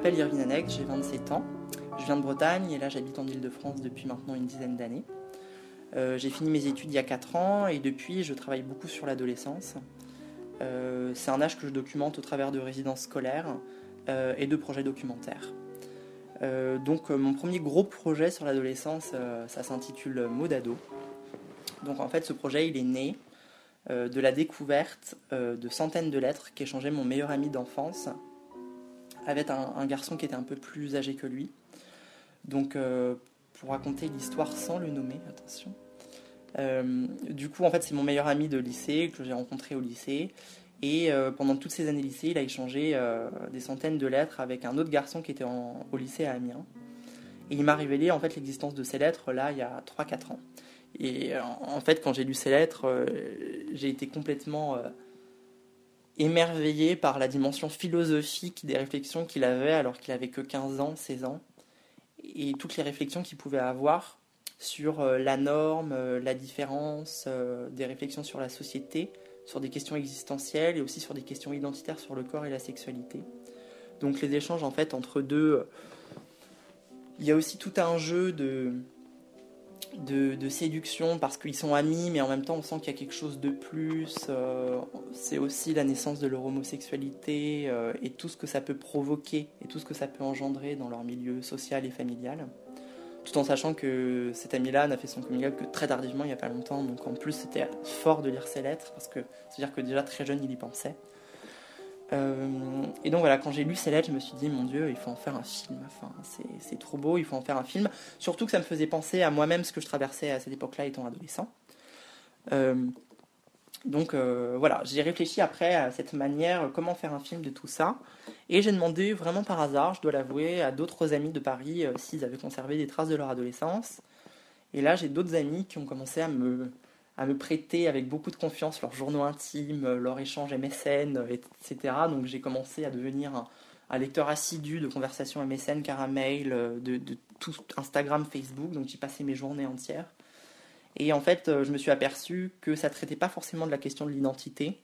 je m'appelle Irvine Anek, j'ai 27 ans. Je viens de Bretagne et là j'habite en Ile-de-France depuis maintenant une dizaine d'années. Euh, j'ai fini mes études il y a 4 ans et depuis je travaille beaucoup sur l'adolescence. Euh, c'est un âge que je documente au travers de résidences scolaires euh, et de projets documentaires. donc mon premier gros projet sur l'adolescence, ça s'intitule Modado. Donc en fait ce projet il est né de la découverte de centaines de lettres qu'échangeait mon meilleur ami d'enfance avec un, garçon qui était un peu plus âgé que lui. Donc, euh, pour raconter l'histoire sans le nommer, attention. Euh, du coup, en fait, c'est mon meilleur ami de lycée que j'ai rencontré au lycée. Et euh, pendant toutes ces années lycée, il a échangé des centaines de lettres avec un autre garçon qui était au lycée à Amiens. Et il m'a révélé en fait l'existence de ces lettres là il y a 3-4 ans. Et en fait, quand j'ai lu ces lettres, j'ai été complètement émerveillé par la dimension philosophique des réflexions qu'il avait alors qu'il avait que 15 ans, 16 ans, et toutes les réflexions qu'il pouvait avoir sur euh, la norme, euh, la différence, euh, des réflexions sur la société, sur des questions existentielles et aussi sur des questions identitaires sur le corps et la sexualité. Donc les échanges en fait entre deux, il y a aussi tout un jeu de de, séduction parce qu'ils sont amis, mais en même temps on sent qu'il y a quelque chose de plus. Euh, c'est aussi la naissance de leur homosexualité euh, et tout ce que ça peut provoquer et tout ce que ça peut engendrer dans leur milieu social et familial. Tout en sachant que cet ami-là n'a fait son coming que très tardivement, il n'y a pas longtemps. Donc en plus c'était fort de lire ses lettres parce que c'est-à-dire que déjà très jeune il y pensait. Euh, et donc voilà, quand j'ai lu ces lettres, je me suis dit, mon Dieu, il faut en faire un film. Enfin, c'est trop beau, il faut en faire un film. Surtout que ça me faisait penser à moi-même ce que je traversais à cette époque-là étant adolescent. Euh, donc euh, voilà, j'ai réfléchi après à cette manière, comment faire un film de tout ça. Et j'ai demandé vraiment par hasard, je dois l'avouer, à d'autres amis de Paris s'ils avaient conservé des traces de leur adolescence. Et là, j'ai d'autres amis qui ont commencé à me, à me prêter avec beaucoup de confiance leurs journaux intimes, leurs échanges MSN, etc. Donc j'ai commencé à devenir un, lecteur assidu de conversations MSN, Caramel, de, de tout Instagram, Facebook. Donc j'y passais mes journées entières. Et en fait, je me suis aperçu que ça ne traitait pas forcément de la question de l'identité.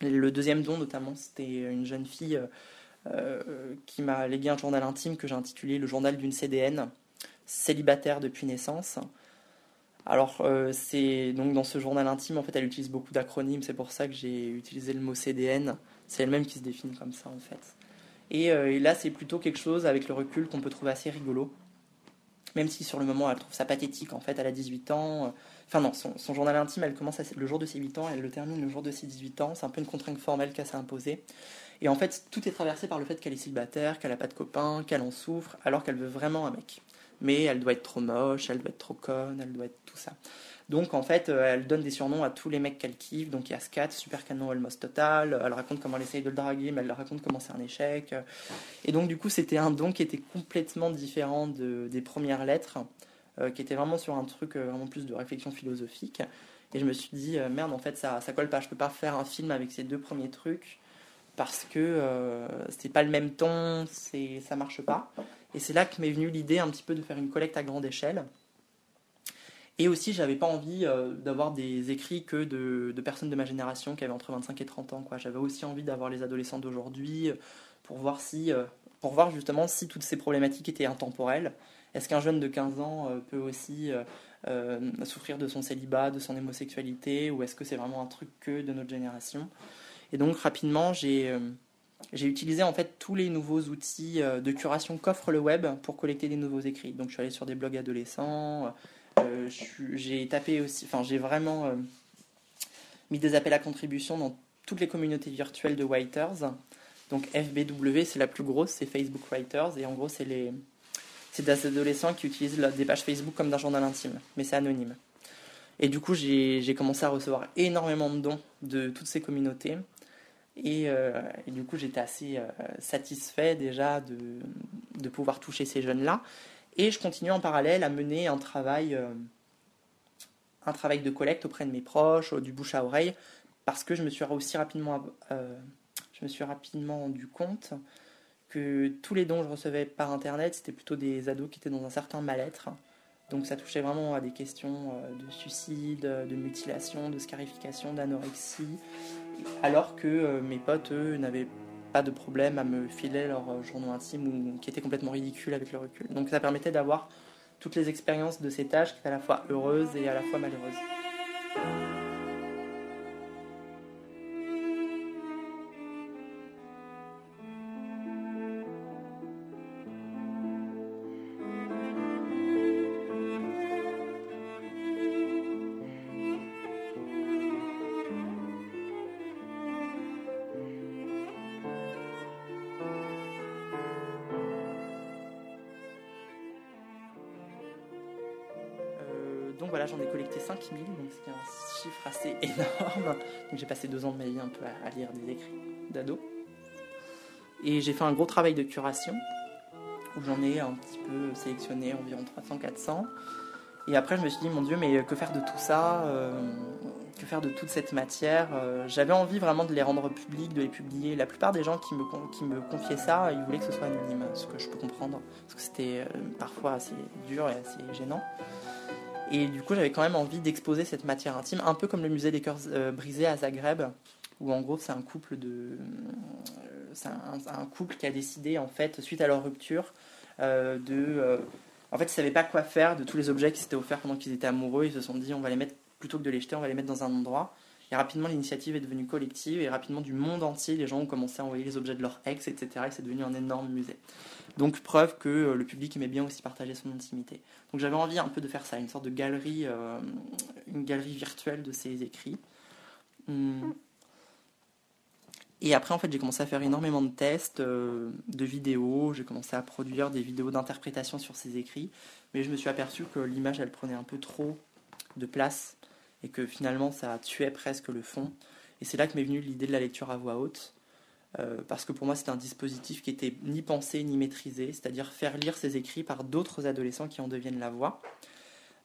Le deuxième don, notamment, c'était une jeune fille euh, qui m'a légué un journal intime que j'ai intitulé Le journal d'une CDN, célibataire depuis naissance. Alors, euh, c'est donc dans ce journal intime, en fait, elle utilise beaucoup d'acronymes, c'est pour ça que j'ai utilisé le mot CDN. C'est elle-même qui se définit comme ça, en fait. Euh, et, là, c'est plutôt quelque chose, avec le recul, qu'on peut trouver assez rigolo. Même si sur le moment, elle trouve ça pathétique, en fait, elle a 18 ans. Enfin, non, son, journal intime, elle commence le jour de ses 8 ans, elle le termine le jour de ses 18 ans. C'est un peu une contrainte formelle qu'elle s'est imposée. Et en fait, tout est traversé par le fait qu'elle est célibataire, qu'elle n'a pas de copain, qu'elle en souffre, alors qu'elle veut vraiment un mec mais elle doit être trop moche, elle doit être trop conne, elle doit être tout ça. Donc en fait, euh, elle donne des surnoms à tous les mecs qu'elle kiffe. Donc il y a Scat, Super Canon Almost Total. Elle raconte comment elle essaye de le draguer, mais elle raconte comment c'est un échec. Et donc du coup, c'était un don qui était complètement différent de, des premières lettres, euh, qui était vraiment sur un truc euh, vraiment plus de réflexion philosophique. Et je me suis dit, merde, en fait, ça, ça colle pas. Je peux pas faire un film avec ces deux premiers trucs parce que c'est pas le même ton, c'est ça marche pas. Et c'est là que m'est venue l'idée un petit peu de faire une collecte à grande échelle. Et aussi, j'avais pas envie euh, d'avoir des écrits que de, personnes de ma génération qui avaient entre 25 et 30 ans. J'avais aussi envie d'avoir les adolescents d'aujourd'hui pour voir si, euh, pour voir justement si toutes ces problématiques étaient intemporelles. Est-ce qu'un jeune de 15 ans euh, peut aussi souffrir de son célibat, de son homosexualité, ou est-ce que c'est vraiment un truc que de notre génération? Et donc rapidement, j'ai j'ai utilisé en fait tous les nouveaux outils euh, de curation qu'offre le web pour collecter des nouveaux écrits. Donc je suis allé sur des blogs adolescents, euh, j'ai tapé aussi, enfin j'ai vraiment euh, mis des appels à contribution dans toutes les communautés virtuelles de writers. Donc FBW c'est la plus grosse, c'est Facebook Writers et en gros c'est les c'est des adolescents qui utilisent des pages Facebook comme d'un journal intime, mais c'est anonyme. Et du coup, j'ai commencé à recevoir énormément de dons de toutes ces communautés. Euh, et, du coup, j'étais assez euh, satisfait déjà de, pouvoir toucher ces jeunes-là. Et je continue en parallèle à mener un travail, euh, de collecte auprès de mes proches, du bouche à oreille, parce que je me suis aussi rapidement, je me suis rapidement rendu compte que tous les dons que je recevais par Internet, c'était plutôt des ados qui étaient dans un certain mal-être. Donc ça touchait vraiment à des questions de suicide, de mutilation, de scarification, d'anorexie alors que euh, mes potes, eux, n'avaient pas de problème à me filer leurs journaux intimes ou qui étaient complètement ridicules avec le recul. Donc ça permettait d'avoir toutes les expériences de ces tâches qui étaient à la fois heureuses et à la fois malheureuses. Donc voilà, j'en ai collecté 5000, donc c'est un chiffre assez énorme. J'ai passé deux ans de ma vie un peu à, lire des écrits d'ado. Et j'ai fait un gros travail de curation, où j'en ai un petit peu sélectionné environ 300-400. Et après, je me suis dit, mon Dieu, mais que faire de tout ça euh, Que faire de toute cette matière euh, J'avais envie vraiment de les rendre publics, de les publier. La plupart des gens qui me, qui me confiaient ça, ils voulaient que ce soit anonyme, ce que je peux comprendre, parce que c'était euh, parfois assez dur et assez gênant. Et du coup, j'avais quand même envie d'exposer cette matière intime, un peu comme le musée des cœurs euh, brisés à Zagreb, où en gros, c'est un couple de, euh, c'est un, couple qui a décidé en fait, suite à leur rupture, euh, de, en fait, ils savaient pas quoi faire de tous les objets qui s'étaient offerts pendant qu'ils étaient amoureux. Ils se sont dit, on va les mettre plutôt que de les jeter, on va les mettre dans un endroit. Et rapidement, l'initiative est devenue collective et rapidement, du monde entier, les gens ont commencé à envoyer les objets de leur ex, etc. Et c'est devenu un énorme musée. Donc preuve que euh, le public aimait bien aussi partager son intimité. Donc j'avais envie un peu de faire ça, une sorte de galerie, euh, une galerie virtuelle de ses écrits. Hmm. Et après, en fait, j'ai commencé à faire énormément de tests, euh, de vidéos. J'ai commencé à produire des vidéos d'interprétation sur ces écrits. Mais je me suis aperçu que l'image, elle prenait un peu trop de place et que finalement, ça tuait presque le fond. Et c'est là que m'est venue l'idée de la lecture à voix haute. Euh, parce que pour moi c'était un dispositif qui était ni pensé ni maîtrisé, c'est-à-dire faire lire ses écrits par d'autres adolescents qui en deviennent la voix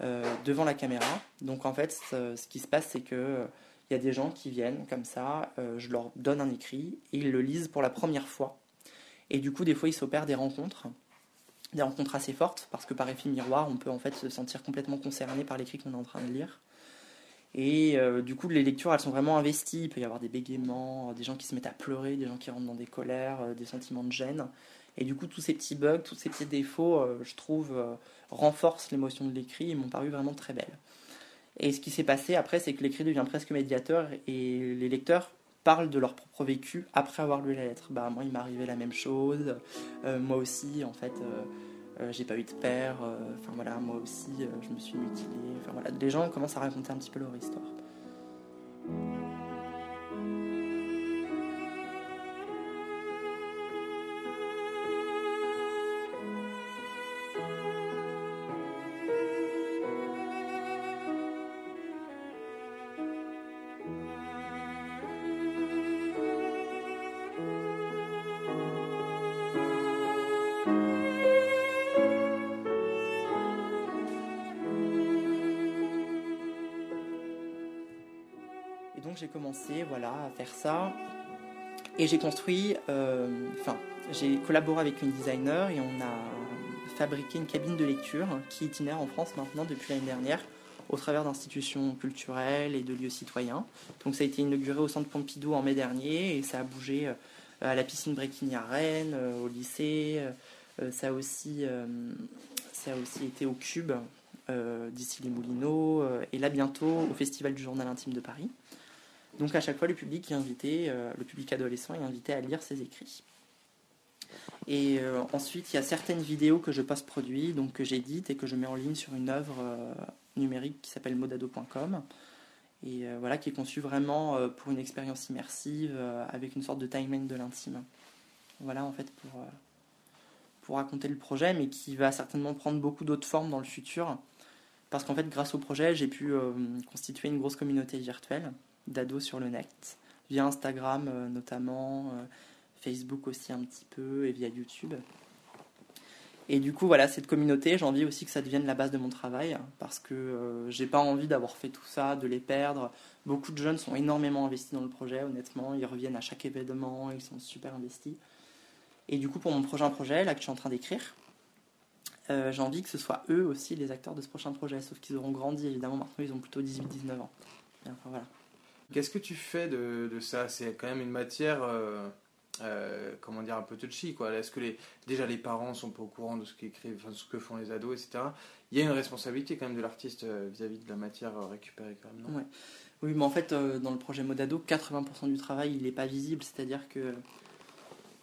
euh, devant la caméra. Donc en fait ce, qui se passe c'est que euh, il y a des gens qui viennent comme ça, je leur donne un écrit et ils le lisent pour la première fois. Et du coup des fois il s'opère des rencontres, des rencontres assez fortes parce que par effet miroir on peut en fait se sentir complètement concerné par l'écrit qu'on est en train de lire. Et euh, du coup, les lectures, elles sont vraiment investies. Il peut y avoir des bégaiements, des gens qui se mettent à pleurer, des gens qui rentrent dans des colères, euh, des sentiments de gêne. Et du coup, tous ces petits bugs, tous ces petits défauts, euh, je trouve, renforcent l'émotion de l'écrit et m'ont paru vraiment très belles. Et ce qui s'est passé après, c'est que l'écrit devient presque médiateur et les lecteurs parlent de leur propre vécu après avoir lu la lettre. Bah, moi, il arrivé la même chose. moi aussi, en fait euh, j'ai pas eu de père, euh, enfin voilà, moi aussi euh, je me suis mutilé, enfin voilà, les gens commencent à raconter un petit peu leur histoire. J'ai commencé voilà, à faire ça. Et j'ai construit, euh, enfin, j'ai collaboré avec une designer et on a fabriqué une cabine de lecture qui itinère en France maintenant depuis l'année dernière au travers d'institutions culturelles et de lieux citoyens. Donc ça a été inauguré au centre Pompidou en mai dernier et ça a bougé euh, à la piscine Brequigny à Rennes, euh, au lycée. Ça a, aussi, ça a aussi été au Cube d'ici les Moulineaux et là bientôt au Festival du Journal Intime de Paris. Donc à chaque fois, le public est invité, euh, le public adolescent est invité à lire ses écrits. Et euh, ensuite, il y a certaines vidéos que je post-produis, donc que j'édite et que je mets en ligne sur une œuvre euh, numérique qui s'appelle modado.com. Et voilà, qui est conçue vraiment pour une expérience immersive avec une sorte de timeline de l'intime. Voilà, en fait, pour, pour raconter le projet, mais qui va certainement prendre beaucoup d'autres formes dans le futur. Parce qu'en fait, grâce au projet, j'ai pu constituer une grosse communauté virtuelle d'ados sur le net, via Instagram euh, notamment, euh, Facebook aussi un petit peu et via YouTube. Et du coup, voilà, cette communauté, j'ai envie aussi que ça devienne la base de mon travail, parce que euh, j'ai pas envie d'avoir fait tout ça, de les perdre. Beaucoup de jeunes sont énormément investis dans le projet, honnêtement, ils reviennent à chaque événement, ils sont super investis. Et du coup, pour mon prochain projet, là que je suis en train d'écrire, j'ai envie que ce soit eux aussi les acteurs de ce prochain projet, sauf qu'ils auront grandi, évidemment, maintenant ils ont plutôt 18-19 ans. enfin, voilà. Qu'est-ce que tu fais de, ça? C'est quand même une matière euh, comment dire, un peu touchy. Est-ce que les, déjà les parents sont pas au courant de ce, enfin, ce que font les ados, etc. Il y a une responsabilité quand même de l'artiste vis-à-vis de la matière récupérée quand même, non? Oui, mais en fait, dans le projet Modado, 80% du travail, il n'est pas visible. C'est-à-dire que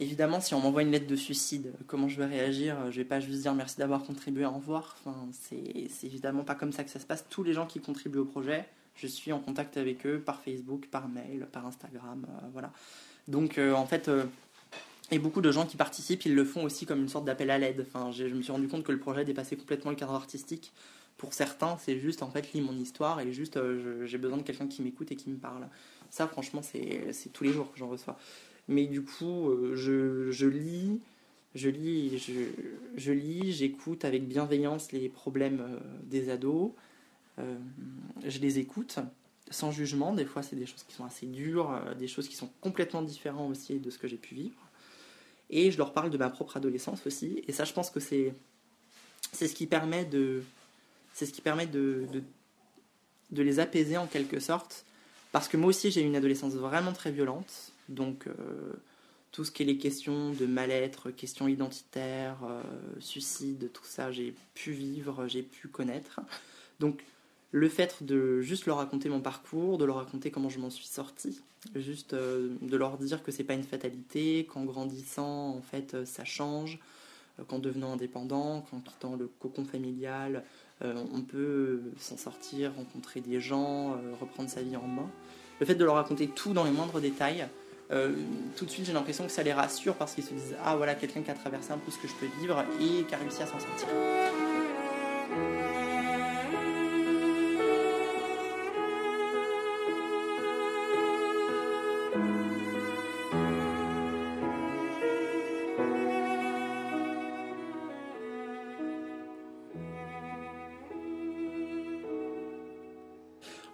Évidemment, si on m'envoie une lettre de suicide, comment je vais réagir? Je vais pas juste dire merci d'avoir contribué, au revoir. Enfin, c'est évidemment pas comme ça que ça se passe. Tous les gens qui contribuent au projet, je suis en contact avec eux par Facebook, par mail, par Instagram, euh, voilà. Donc euh, en fait, euh, et beaucoup de gens qui participent, ils le font aussi comme une sorte d'appel à l'aide. Enfin, je me suis rendu compte que le projet dépassait complètement le cadre artistique. Pour certains, c'est juste en fait lis mon histoire et juste j'ai besoin de quelqu'un qui m'écoute et qui me parle. Ça, franchement, c'est tous les jours que j'en reçois. Mais du coup, je, je lis, je lis, je, je lis, j'écoute avec bienveillance les problèmes des ados. Euh, je les écoute sans jugement. Des fois, c'est des choses qui sont assez dures, des choses qui sont complètement différentes aussi de ce que j'ai pu vivre. Et je leur parle de ma propre adolescence aussi. Et ça, je pense que c'est ce qui permet de ce qui permet de, de les apaiser en quelque sorte. Parce que moi aussi, j'ai eu une adolescence vraiment très violente. Donc euh, tout ce qui est les questions de mal-être, questions identitaires, euh, suicide, tout ça, j'ai pu vivre, j'ai pu connaître. Donc le fait de juste leur raconter mon parcours, de leur raconter comment je m'en suis sortie, juste euh, de leur dire que c'est pas une fatalité, qu'en grandissant, en fait, ça change, qu'en devenant indépendant, qu'en quittant le cocon familial, on peut s'en sortir, rencontrer des gens, reprendre sa vie en main. Le fait de leur raconter tout dans les moindres détails, euh, tout de suite j'ai l'impression que ça les rassure parce qu'ils se disent ah voilà quelqu'un qui a traversé un peu ce que je peux vivre et qui a réussi à s'en sortir.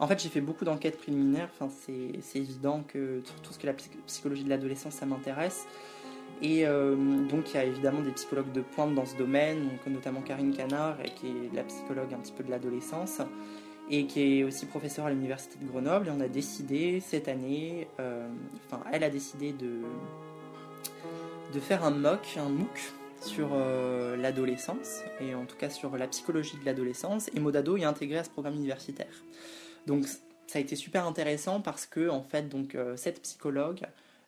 En fait, j'ai fait beaucoup d'enquêtes préliminaires. C'est évident que tout ce que la psychologie de l'adolescence, ça m'intéresse. Et euh, donc, il y a évidemment des psychologues de pointe dans ce domaine, notamment Karine Canard, qui est la psychologue un petit peu de l'adolescence, et qui est aussi professeure à l'université de Grenoble. Et on a décidé cette année, euh, enfin, elle a décidé de, de faire un MOOC, un MOOC sur euh, l'adolescence, et en tout cas sur la psychologie de l'adolescence. Et Modado est intégré à ce programme universitaire. Donc ça a été super intéressant parce que en fait donc euh, cette psychologue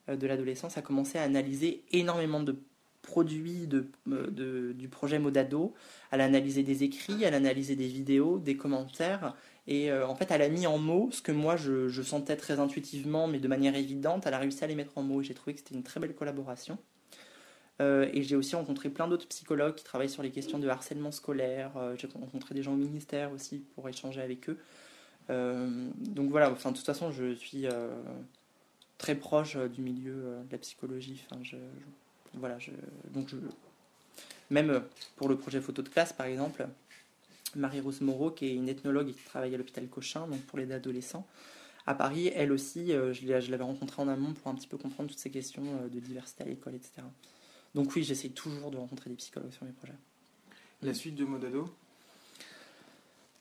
euh, de l'adolescence a commencé à analyser énormément de produits euh, du projet Modado. Elle a analysé des écrits, elle a analysé des vidéos, des commentaires. Et en fait, elle a mis en mots ce que moi je, sentais très intuitivement, mais de manière évidente. Elle a réussi à les mettre en mots et j'ai trouvé que c'était une très belle collaboration. et j'ai aussi rencontré plein d'autres psychologues qui travaillent sur les questions de harcèlement scolaire. j'ai rencontré des gens au ministère aussi pour échanger avec eux. Euh, donc voilà, enfin, de toute façon, je suis euh, très proche euh, du milieu de la psychologie. Enfin, voilà, donc même pour le projet photo de classe, par exemple, Marie-Rose Moreau, qui est une ethnologue et qui travaille à l'hôpital Cochin, donc pour les adolescents, à Paris, elle aussi, je l'avais rencontrée en amont pour un petit peu comprendre toutes ces questions de diversité à l'école, etc. Donc oui, j'essaie toujours de rencontrer des psychologues sur mes projets. La suite de Modado?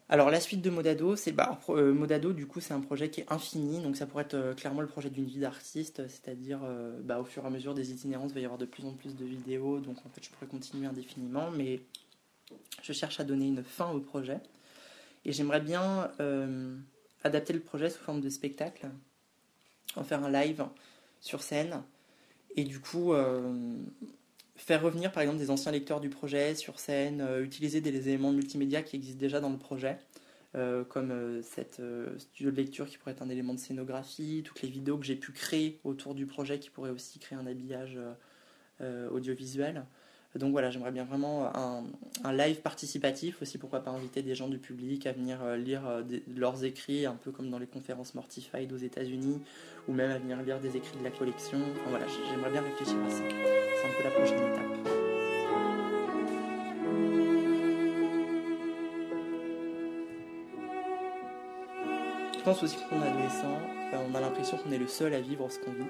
Alors la suite de Modado, c'est bah, euh, Modado du coup c'est un projet qui est infini, donc ça pourrait être euh, clairement le projet d'une vie d'artiste, c'est-à-dire euh, bah, au fur et à mesure des itinérances, il va y avoir de plus en plus de vidéos, donc en fait je pourrais continuer indéfiniment, mais je cherche à donner une fin au projet. Et j'aimerais bien adapter le projet sous forme de spectacle, en faire un live sur scène. Et du coup faire revenir par exemple des anciens lecteurs du projet sur scène, euh, utiliser des éléments multimédia qui existent déjà dans le projet, euh, comme euh, cette studio de lecture qui pourrait être un élément de scénographie, toutes les vidéos que j'ai pu créer autour du projet qui pourraient aussi créer un habillage audiovisuel. Donc voilà, j'aimerais bien vraiment un, live participatif aussi, pourquoi pas inviter des gens du public à venir lire leurs écrits, un peu comme dans les conférences Mortified aux États-Unis, ou même à venir lire des écrits de la collection. Enfin voilà, j'aimerais bien réfléchir à ça. C'est un peu la prochaine étape. Je pense aussi qu'on est adolescent, on a l'impression qu'on est le seul à vivre ce qu'on vit.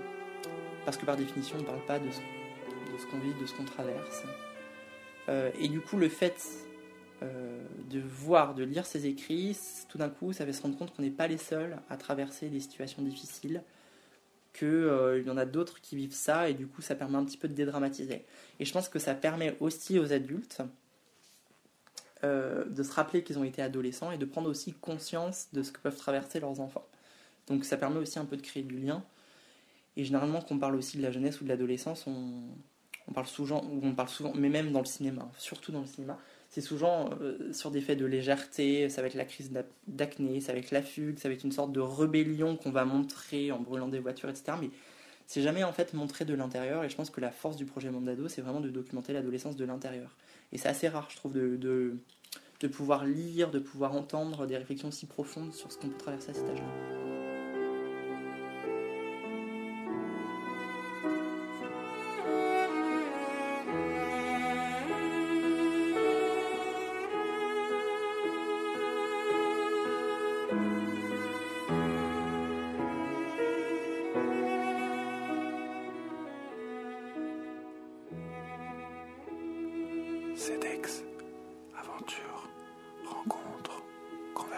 Parce que par définition, on ne parle pas de ce, qu'on vit, de ce qu'on traverse. Euh, et du coup, le fait euh, de voir, de lire ces écrits, tout d'un coup, ça fait se rendre compte qu'on n'est pas les seuls à traverser des situations difficiles, qu'il euh, y en a d'autres qui vivent ça et du coup ça permet un petit peu de dédramatiser. Et je pense que ça permet aussi aux adultes de se rappeler qu'ils ont été adolescents et de prendre aussi conscience de ce que peuvent traverser leurs enfants. Donc ça permet aussi un peu de créer du lien. Et généralement, quand on parle aussi de la jeunesse ou de l'adolescence, on, on, parle souvent, on parle souvent, mais même dans le cinéma, surtout dans le cinéma, c'est souvent euh, sur des faits de légèreté, ça va être la crise d'acné, ça va être la fugue, ça va être une sorte de rébellion qu'on va montrer en brûlant des voitures, etc. Mais c'est jamais en fait montré de l'intérieur et je pense que la force du projet Mondado, c'est vraiment de documenter l'adolescence de l'intérieur. Et c'est assez rare, je trouve, de, de, de, pouvoir lire, de pouvoir entendre des réflexions si profondes sur ce qu'on peut traverser à cet âge-là.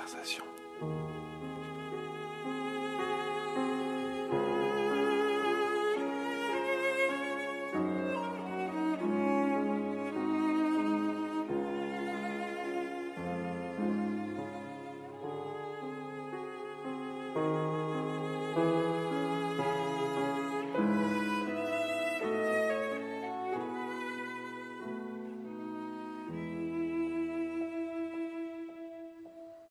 Conversation.